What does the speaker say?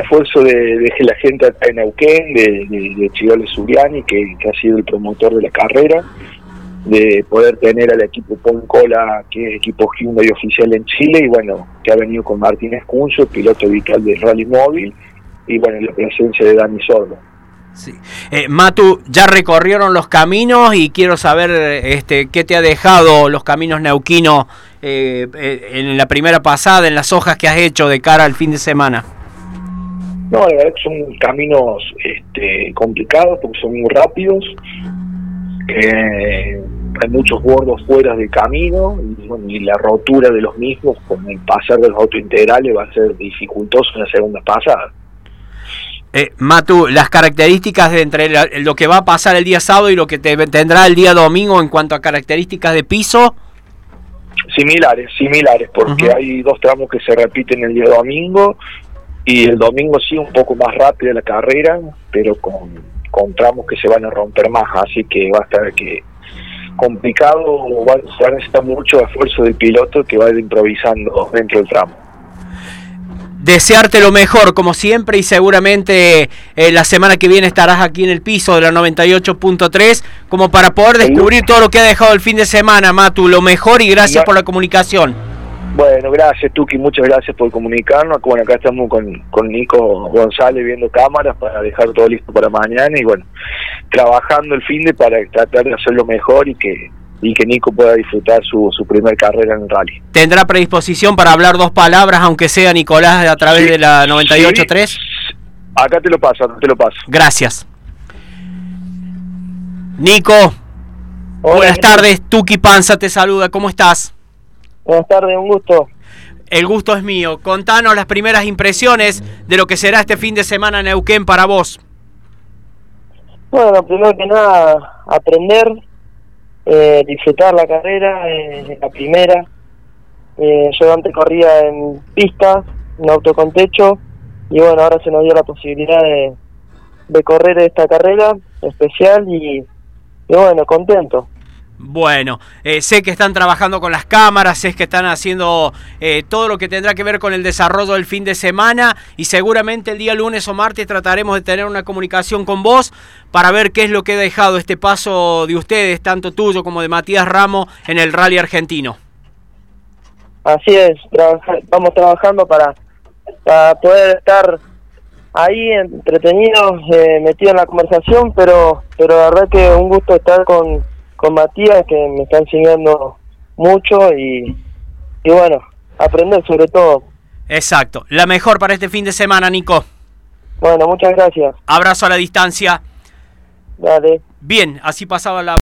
esfuerzo de, la gente acá en Neuquén, de, de, Chigole Suriani, que, ha sido el promotor de la carrera, de poder tener al equipo Poncola, que es equipo Hyundai oficial en Chile, y bueno, que ha venido con Martínez Cunzo, piloto vital del Rally Móvil, y bueno, la presencia de Dani Sordo. Sí. Eh, Matu, ya recorrieron los caminos y quiero saber este, qué te ha dejado los caminos neuquinos eh, eh, en la primera pasada, en las hojas que has hecho de cara al fin de semana. No, la verdad que son caminos este, complicados porque son muy rápidos. hay muchos bordos fuera del camino y, la rotura de los mismos con el pasar de los autos integrales va a ser dificultoso en la segunda pasada. Eh, Matu, las características de entre lo que va a pasar el día sábado y lo que tendrá el día domingo en cuanto a características de piso. Similares, similares, porque hay dos tramos que se repiten el día domingo y el domingo sí un poco más rápida la carrera, pero con, con tramos que se van a romper más, así que va a estar que complicado, va, a necesitar mucho esfuerzo del piloto que va a ir improvisando dentro del tramo desearte lo mejor como siempre y seguramente eh, la semana que viene estarás aquí en el piso de la 98.3 como para poder descubrir todo lo que ha dejado el fin de semana, Matu. Lo mejor y gracias por la comunicación. Bueno, gracias Tuki, muchas gracias por comunicarnos. Bueno, acá estamos con, con Nico González viendo cámaras para dejar todo listo para mañana y bueno, trabajando el fin de para tratar de hacerlo mejor y que y que Nico pueda disfrutar su, su primer carrera en el rally. ¿Tendrá predisposición para hablar dos palabras, aunque sea Nicolás, a través de la 98.3? Acá te lo paso, acá te lo paso. Gracias. Nico, buenas tardes, Tuki Panza te saluda, ¿cómo estás? Buenas tardes, un gusto. El gusto es mío. Contanos las primeras impresiones de lo que será este fin de semana en Neuquén para vos. Bueno, primero que nada, aprender, eh, disfrutar la carrera, eh, la primera. Eh, yo antes corría en pista, en auto con techo, y bueno, ahora se nos dio la posibilidad de, de correr esta carrera especial y, y bueno, contento. Bueno, eh, sé que están trabajando con las cámaras, sé que están haciendo eh, todo lo que tendrá que ver con el desarrollo del fin de semana y seguramente el día lunes o martes trataremos de tener una comunicación con vos para ver qué es lo que ha dejado este paso de ustedes, tanto tuyo como de Matías Ramos, en el rally argentino. Así es, vamos trabajando para, para poder estar ahí entretenidos, eh, metidos en la conversación, pero, pero la verdad que un gusto estar con con Matías que me está enseñando mucho y, y bueno, aprender sobre todo. Exacto. La mejor para este fin de semana, Nico. Bueno, muchas gracias. Abrazo a la distancia. Dale. Bien, así pasaba la...